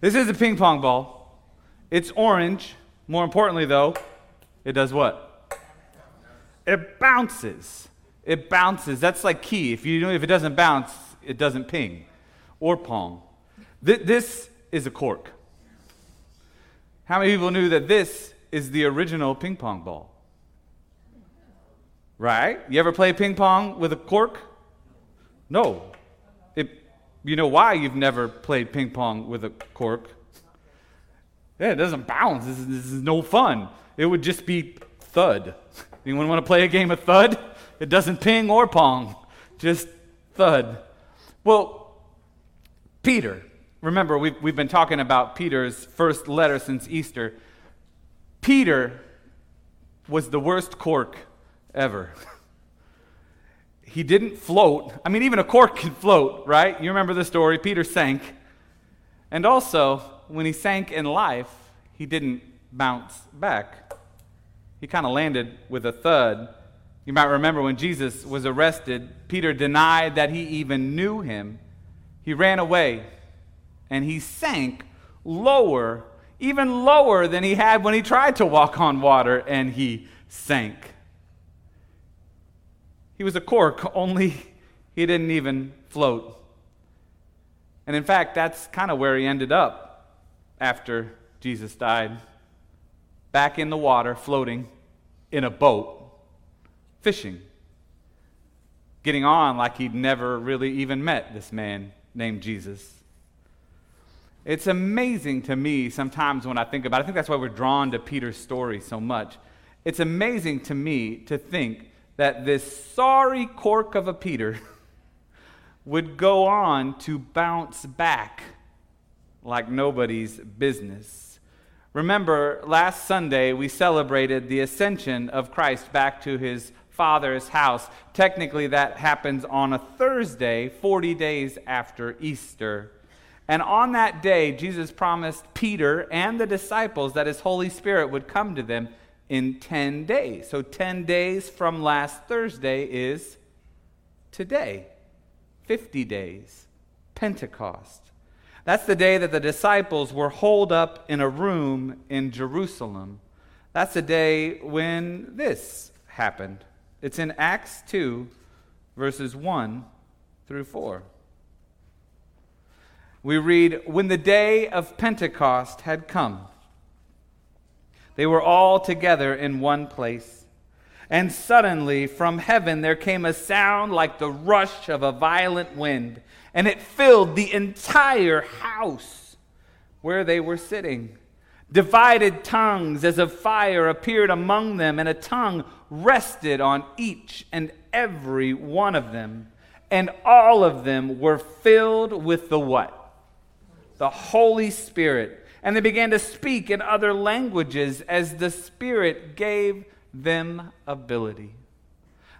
This is a ping pong ball. It's orange. More importantly, though, it does what? It bounces. It bounces. That's like key. If you if it doesn't bounce, it doesn't ping or pong. Th- this is a cork. How many people knew that this is the original ping pong ball? Right? You ever play ping pong with a cork? No. You know why you've never played ping pong with a cork? Yeah, it doesn't bounce. This is, this is no fun. It would just be thud. Anyone want to play a game of thud? It doesn't ping or pong, just thud. Well, Peter, remember, we've, we've been talking about Peter's first letter since Easter. Peter was the worst cork ever. He didn't float. I mean, even a cork can float, right? You remember the story. Peter sank. And also, when he sank in life, he didn't bounce back. He kind of landed with a thud. You might remember when Jesus was arrested, Peter denied that he even knew him. He ran away and he sank lower, even lower than he had when he tried to walk on water, and he sank. He was a cork, only he didn't even float. And in fact, that's kind of where he ended up after Jesus died. Back in the water, floating in a boat, fishing. Getting on like he'd never really even met this man named Jesus. It's amazing to me sometimes when I think about it. I think that's why we're drawn to Peter's story so much. It's amazing to me to think that this sorry cork of a Peter would go on to bounce back like nobody's business. Remember, last Sunday we celebrated the ascension of Christ back to his Father's house. Technically, that happens on a Thursday, 40 days after Easter. And on that day, Jesus promised Peter and the disciples that his Holy Spirit would come to them in 10 days. So 10 days from last Thursday is today, 50 days, Pentecost. That's the day that the disciples were holed up in a room in Jerusalem. That's the day when this happened. It's in Acts 2, verses 1 through 4. We read, When the day of Pentecost had come, they were all together in one place. And suddenly from heaven there came a sound like the rush of a violent wind, and it filled the entire house where they were sitting. Divided tongues as of fire appeared among them, and a tongue rested on each and every one of them. And all of them were filled with the what? The Holy Spirit and they began to speak in other languages as the Spirit gave them ability.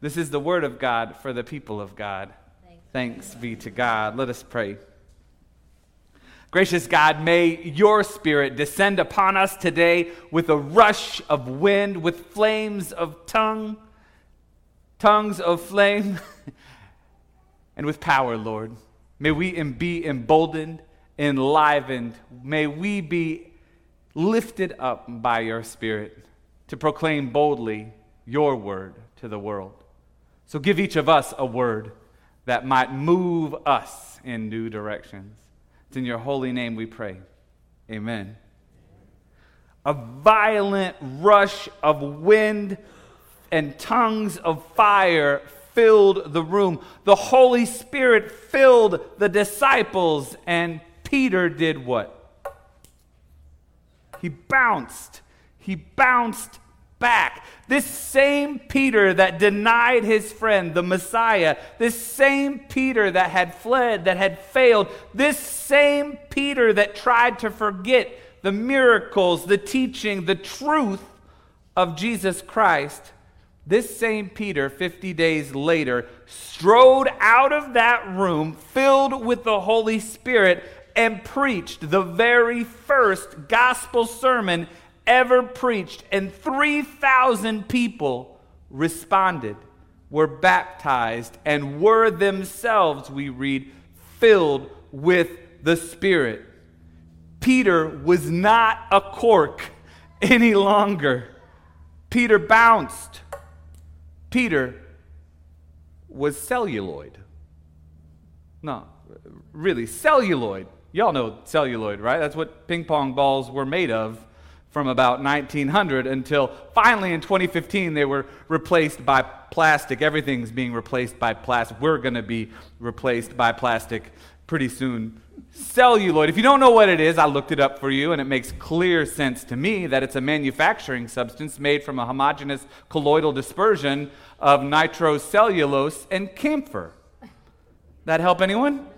This is the word of God for the people of God. Thanks, Thanks be to God. Let us pray. Gracious God, may your spirit descend upon us today with a rush of wind, with flames of tongue, tongues of flame, and with power, Lord. May we be emboldened enlivened. May we be lifted up by your Spirit to proclaim boldly your word to the world. So give each of us a word that might move us in new directions. It's in your holy name we pray. Amen. A violent rush of wind and tongues of fire filled the room. The Holy Spirit filled the disciples and Peter did what? He bounced. He bounced back. This same Peter that denied his friend, the Messiah, this same Peter that had fled, that had failed, this same Peter that tried to forget the miracles, the teaching, the truth of Jesus Christ, this same Peter, 50 days later, strode out of that room filled with the Holy Spirit and preached the very first gospel sermon ever preached, and 3,000 people responded, were baptized, and were themselves, we read, filled with the Spirit. Peter was not a cork any longer. Peter bounced. Peter was celluloid. No, really, celluloid. Y'all know celluloid, right? That's what ping pong balls were made of from about 1900 until finally in 2015 they were replaced by plastic. Everything's being replaced by plastic. We're going to be replaced by plastic pretty soon. Celluloid, if you don't know what it is, I looked it up for you, and it makes clear sense to me that it's a manufacturing substance made from a homogeneous colloidal dispersion of nitrocellulose and camphor. That help anyone?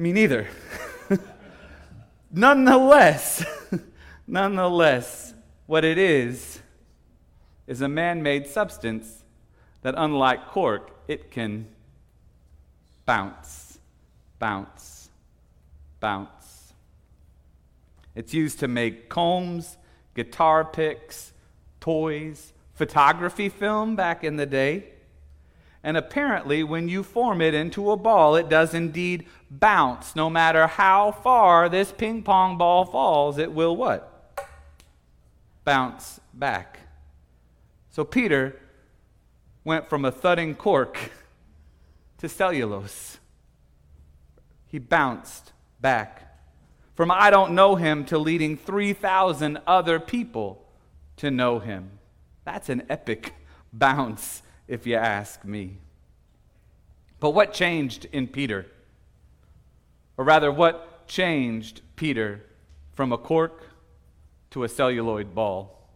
Me neither. nonetheless, nonetheless, what it is is a man-made substance that unlike cork, it can bounce, bounce, bounce. It's used to make combs, guitar picks, toys, photography film back in the day. And apparently, when you form it into a ball, it does indeed bounce. No matter how far this ping pong ball falls, it will what? Bounce back. So Peter went from a thudding cork to cellulose. He bounced back. From I don't know him to leading 3,000 other people to know him. That's an epic bounce, if you ask me. But what changed in Peter? Or rather, what changed Peter from a cork to a celluloid ball?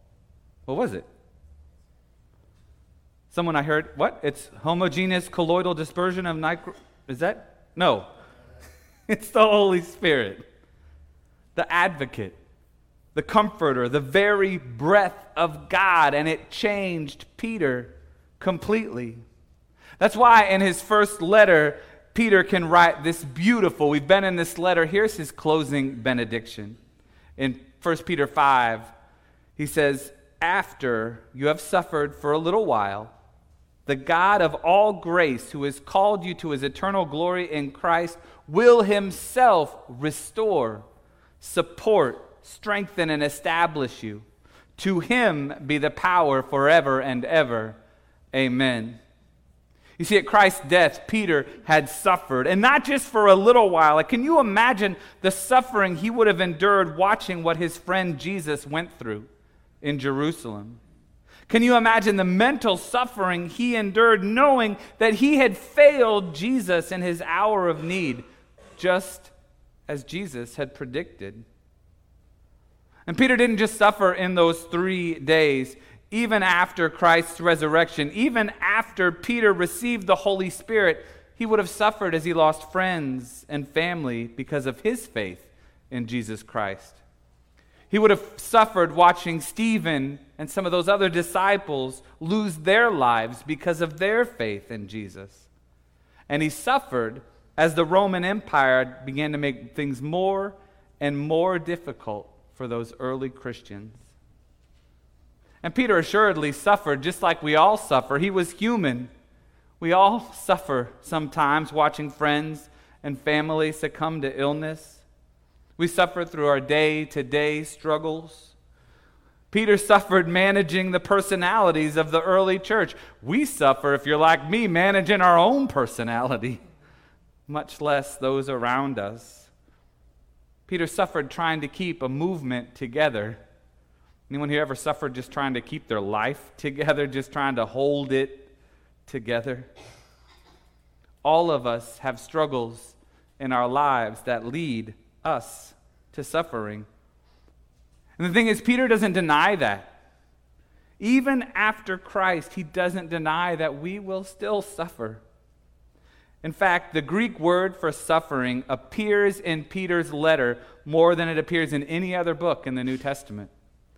What was it? Someone I heard, what? It's homogeneous colloidal dispersion of nitro. Is that? No. it's the Holy Spirit, the advocate, the comforter, the very breath of God. And it changed Peter completely. That's why in his first letter, Peter can write this beautiful. We've been in this letter. Here's his closing benediction. In 1 Peter 5, he says, After you have suffered for a little while, the God of all grace, who has called you to his eternal glory in Christ, will himself restore, support, strengthen, and establish you. To him be the power forever and ever. Amen. You see, at Christ's death, Peter had suffered, and not just for a little while. Like, can you imagine the suffering he would have endured watching what his friend Jesus went through in Jerusalem? Can you imagine the mental suffering he endured knowing that he had failed Jesus in his hour of need, just as Jesus had predicted? And Peter didn't just suffer in those three days, even after Christ's resurrection, even after Peter received the Holy Spirit, he would have suffered as he lost friends and family because of his faith in Jesus Christ. He would have suffered watching Stephen and some of those other disciples lose their lives because of their faith in Jesus. And he suffered as the Roman Empire began to make things more and more difficult for those early Christians. And Peter assuredly suffered just like we all suffer. He was human. We all suffer sometimes watching friends and family succumb to illness. We suffer through our day to day struggles. Peter suffered managing the personalities of the early church. We suffer, if you're like me, managing our own personality, much less those around us. Peter suffered trying to keep a movement together. Anyone here ever suffered just trying to keep their life together, just trying to hold it together? All of us have struggles in our lives that lead us to suffering. And the thing is, Peter doesn't deny that. Even after Christ, he doesn't deny that we will still suffer. In fact, the Greek word for suffering appears in Peter's letter more than it appears in any other book in the New Testament.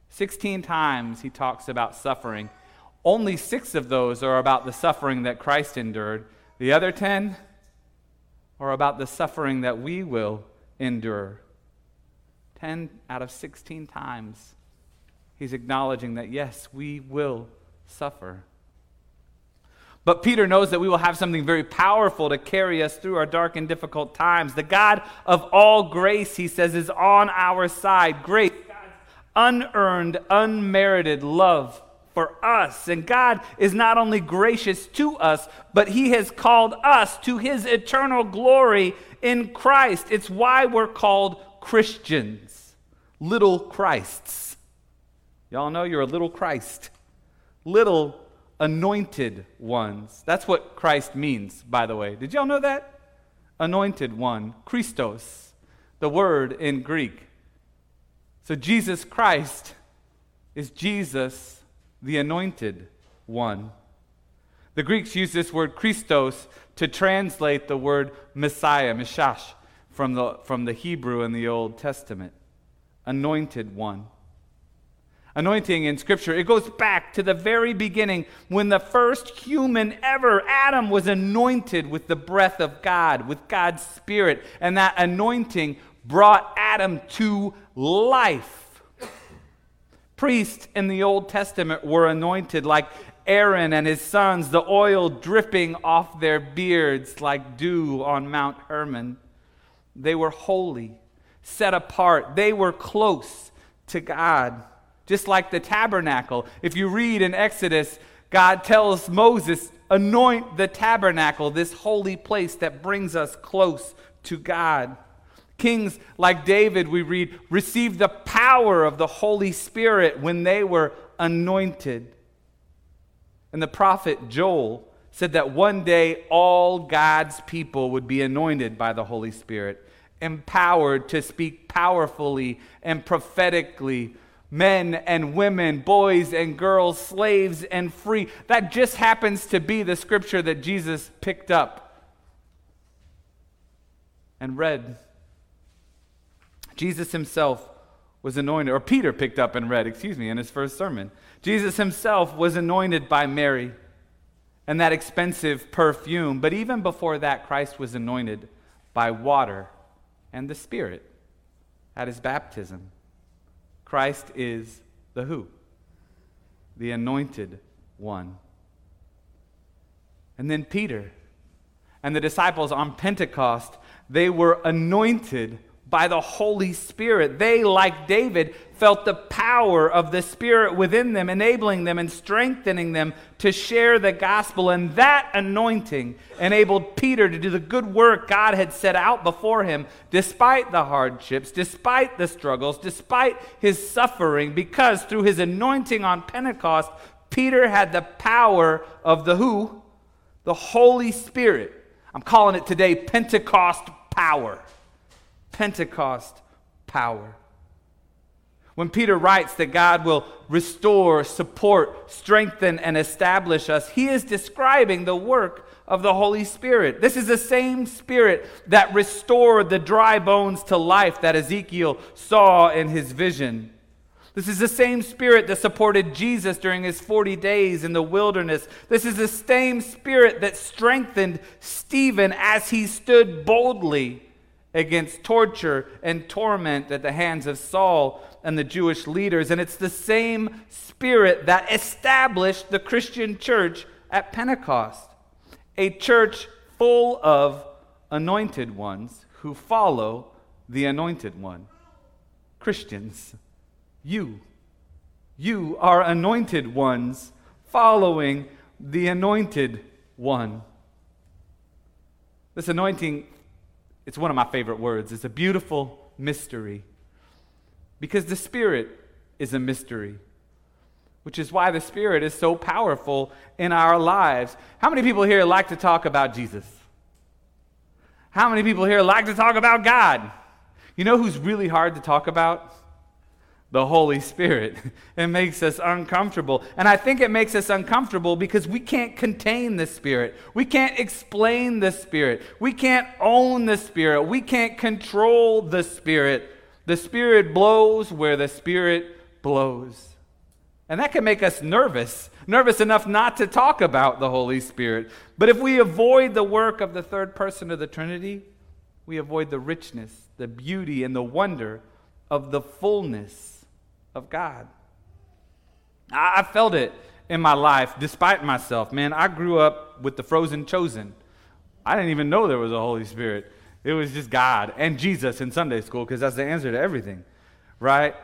16 times he talks about suffering. Only six of those are about the suffering that Christ endured. The other 10 are about the suffering that we will endure. 10 out of 16 times, he's acknowledging that yes, we will suffer. But Peter knows that we will have something very powerful to carry us through our dark and difficult times. The God of all grace, he says, is on our side. Grace, unearned, unmerited love for us. And God is not only gracious to us, but he has called us to his eternal glory in Christ. It's why we're called Christians, little Christs. Y'all know you're a little Christ, little anointed ones. That's what Christ means, by the way. Did y'all know that? Anointed one, Christos, the word in Greek. So Jesus Christ is Jesus, the anointed one. The Greeks use this word Christos to translate the word Messiah, Mishash, from the, from the Hebrew in the Old Testament. Anointed one anointing in Scripture. It goes back to the very beginning when the first human ever, Adam, was anointed with the breath of God, with God's Spirit. And that anointing brought Adam to life. Priests in the Old Testament were anointed like Aaron and his sons, the oil dripping off their beards like dew on Mount Hermon. They were holy, set apart, they were close to God just like the tabernacle. If you read in Exodus, God tells Moses, anoint the tabernacle, this holy place that brings us close to God. Kings like David, we read, received the power of the Holy Spirit when they were anointed. And the prophet Joel said that one day all God's people would be anointed by the Holy Spirit, empowered to speak powerfully and prophetically men and women, boys and girls, slaves and free. That just happens to be the scripture that Jesus picked up and read. Jesus himself was anointed, or Peter picked up and read, excuse me, in his first sermon. Jesus himself was anointed by Mary and that expensive perfume. But even before that, Christ was anointed by water and the Spirit at his baptism. Christ is the who? The anointed one. And then Peter and the disciples on Pentecost, they were anointed by the Holy Spirit. They, like David, felt the power of the Spirit within them, enabling them and strengthening them to share the gospel. And that anointing enabled Peter to do the good work God had set out before him, despite the hardships, despite the struggles, despite his suffering, because through his anointing on Pentecost, Peter had the power of the who? The Holy Spirit. I'm calling it today Pentecost power. Pentecost power. When Peter writes that God will restore, support, strengthen, and establish us, he is describing the work of the Holy Spirit. This is the same Spirit that restored the dry bones to life that Ezekiel saw in his vision. This is the same Spirit that supported Jesus during his 40 days in the wilderness. This is the same Spirit that strengthened Stephen as he stood boldly against torture and torment at the hands of Saul and the Jewish leaders. And it's the same spirit that established the Christian church at Pentecost a church full of anointed ones who follow the anointed one. Christians, you, you are anointed ones following the anointed one. This anointing it's one of my favorite words. It's a beautiful mystery because the Spirit is a mystery, which is why the Spirit is so powerful in our lives. How many people here like to talk about Jesus? How many people here like to talk about God? You know who's really hard to talk about? The Holy Spirit. It makes us uncomfortable. And I think it makes us uncomfortable because we can't contain the Spirit. We can't explain the Spirit. We can't own the Spirit. We can't control the Spirit. The Spirit blows where the Spirit blows. And that can make us nervous, nervous enough not to talk about the Holy Spirit. But if we avoid the work of the third person of the Trinity, we avoid the richness, the beauty, and the wonder of the fullness of God. I, felt it in my life, despite myself. Man, I grew up with the frozen chosen. I didn't even know there was a Holy Spirit. It was just God and Jesus in Sunday school because that's the answer to everything, right?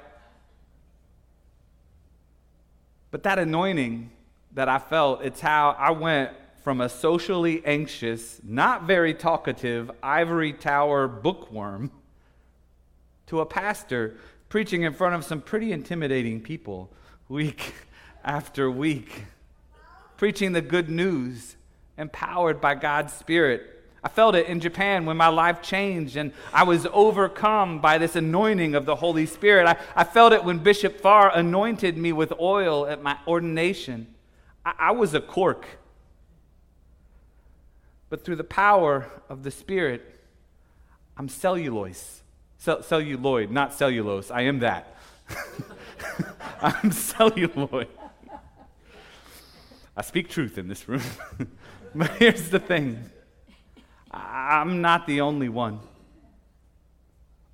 But that anointing that I felt, it's how I went from a socially anxious, not very talkative, ivory tower bookworm to a pastor preaching in front of some pretty intimidating people week after week, preaching the good news, empowered by God's Spirit. I felt it in Japan when my life changed and I was overcome by this anointing of the Holy Spirit. I, I felt it when Bishop Farr anointed me with oil at my ordination. I, I was a cork. But through the power of the Spirit, I'm cellulose. Celluloid, not cellulose. I am that. I'm celluloid. I speak truth in this room. but here's the thing I'm not the only one.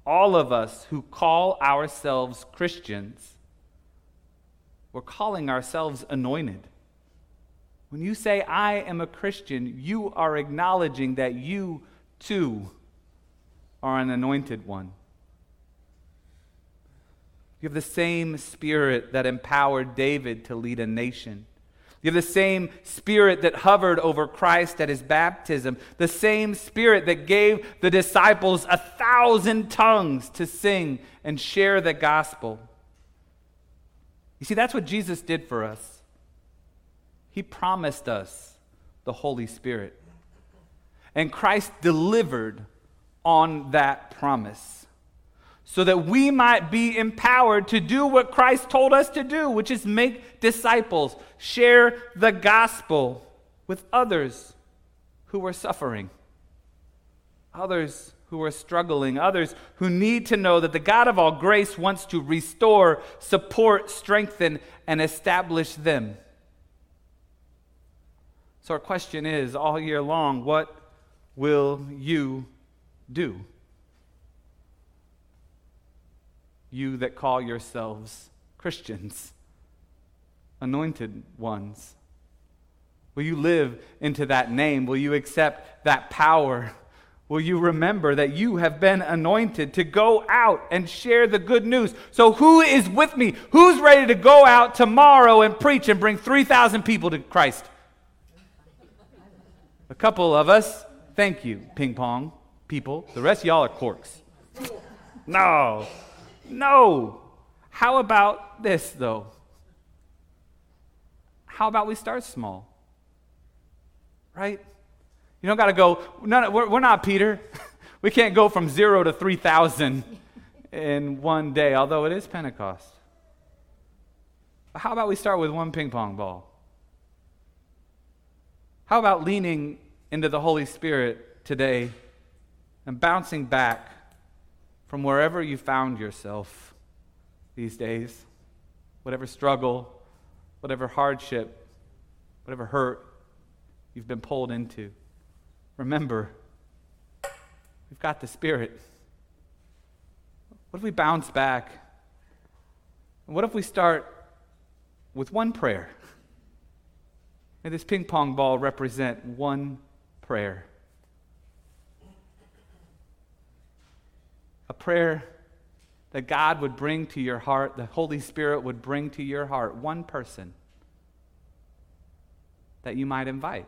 All of us who call ourselves Christians, we're calling ourselves anointed. When you say, I am a Christian, you are acknowledging that you too are an anointed one. You have the same spirit that empowered David to lead a nation. You have the same spirit that hovered over Christ at his baptism, the same spirit that gave the disciples a thousand tongues to sing and share the gospel. You see, that's what Jesus did for us. He promised us the Holy Spirit. And Christ delivered on that promise so that we might be empowered to do what Christ told us to do, which is make disciples, share the gospel with others who are suffering, others who are struggling, others who need to know that the God of all grace wants to restore, support, strengthen, and establish them. So, our question is all year long what will you do? You that call yourselves Christians, anointed ones? Will you live into that name? Will you accept that power? Will you remember that you have been anointed to go out and share the good news? So, who is with me? Who's ready to go out tomorrow and preach and bring 3,000 people to Christ? A couple of us. Thank you, ping pong people. The rest of y'all are corks. No. No. How about this, though? How about we start small? Right? You don't got to go, no, we're, we're not Peter. we can't go from zero to 3,000 in one day, although it is Pentecost. How about we start with one ping pong ball? How about leaning into the Holy Spirit today and bouncing back from wherever you found yourself these days, whatever struggle, whatever hardship, whatever hurt you've been pulled into. Remember, we've got the Spirit. What if we bounce back? What if we start with one prayer? May this ping pong ball represent one prayer. A prayer that God would bring to your heart, the Holy Spirit would bring to your heart one person that you might invite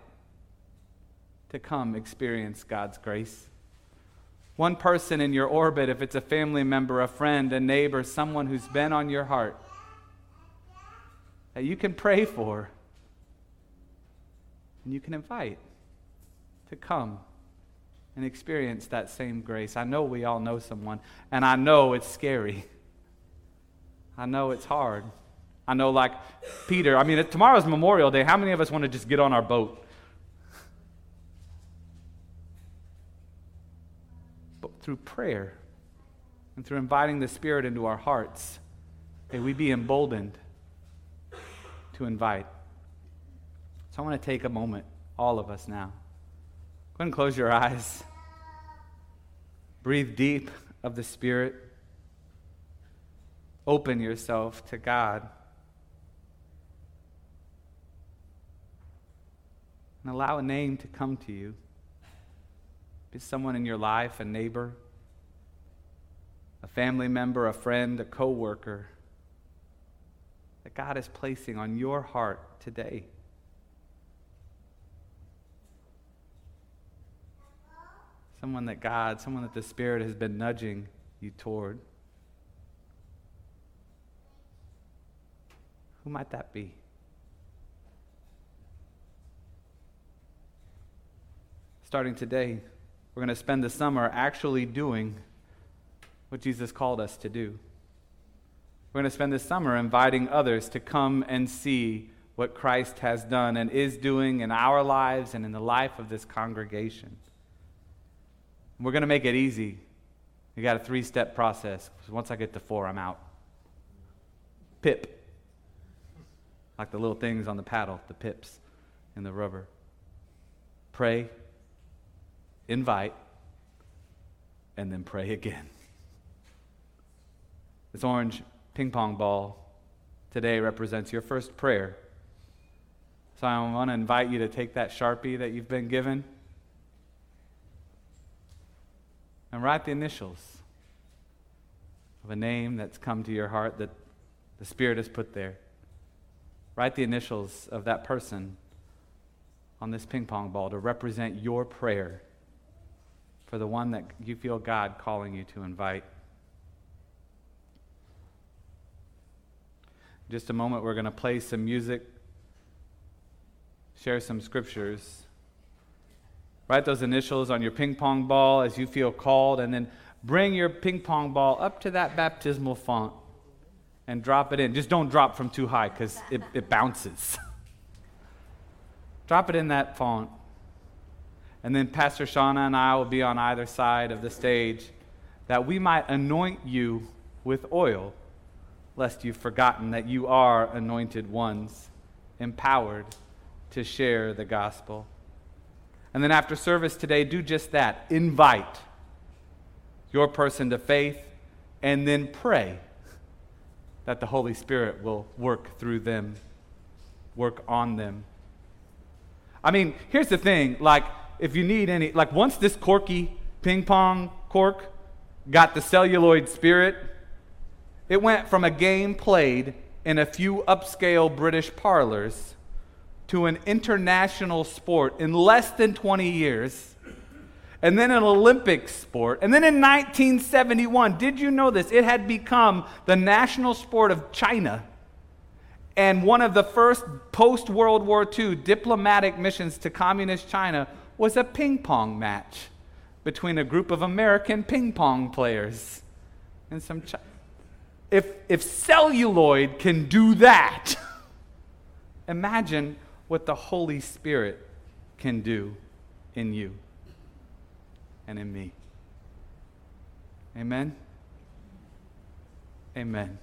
to come experience God's grace. One person in your orbit, if it's a family member, a friend, a neighbor, someone who's been on your heart, that you can pray for and you can invite to come and experience that same grace. I know we all know someone, and I know it's scary. I know it's hard. I know, like Peter, I mean, tomorrow's Memorial Day. How many of us want to just get on our boat? But through prayer and through inviting the Spirit into our hearts, may we be emboldened to invite. So I want to take a moment, all of us now. Go ahead and close your eyes. Breathe deep of the Spirit. Open yourself to God. And allow a name to come to you. Be someone in your life, a neighbor, a family member, a friend, a coworker that God is placing on your heart today. Someone that God, someone that the Spirit has been nudging you toward. Who might that be? Starting today, we're going to spend the summer actually doing what Jesus called us to do. We're going to spend this summer inviting others to come and see what Christ has done and is doing in our lives and in the life of this congregation. We're going to make it easy. We got a three step process. Once I get to four, I'm out. Pip. Like the little things on the paddle, the pips and the rubber. Pray, invite, and then pray again. This orange ping pong ball today represents your first prayer. So I want to invite you to take that Sharpie that you've been given and write the initials of a name that's come to your heart that the Spirit has put there. Write the initials of that person on this ping pong ball to represent your prayer for the one that you feel God calling you to invite. In just a moment, we're going to play some music, share some scriptures. Write those initials on your ping pong ball as you feel called, and then bring your ping pong ball up to that baptismal font and drop it in. Just don't drop from too high because it, it bounces. drop it in that font. And then Pastor Shauna and I will be on either side of the stage that we might anoint you with oil, lest you've forgotten that you are anointed ones, empowered to share the gospel. And then after service today, do just that invite your person to faith and then pray that the Holy Spirit will work through them, work on them. I mean, here's the thing like, if you need any, like, once this corky ping pong cork got the celluloid spirit, it went from a game played in a few upscale British parlors to an international sport in less than 20 years, and then an Olympic sport. And then in 1971, did you know this? It had become the national sport of China and one of the first post World War II diplomatic missions to communist China was a ping pong match between a group of American ping pong players and some. Chi- if, if celluloid can do that, imagine what the Holy Spirit can do in you and in me. Amen? Amen.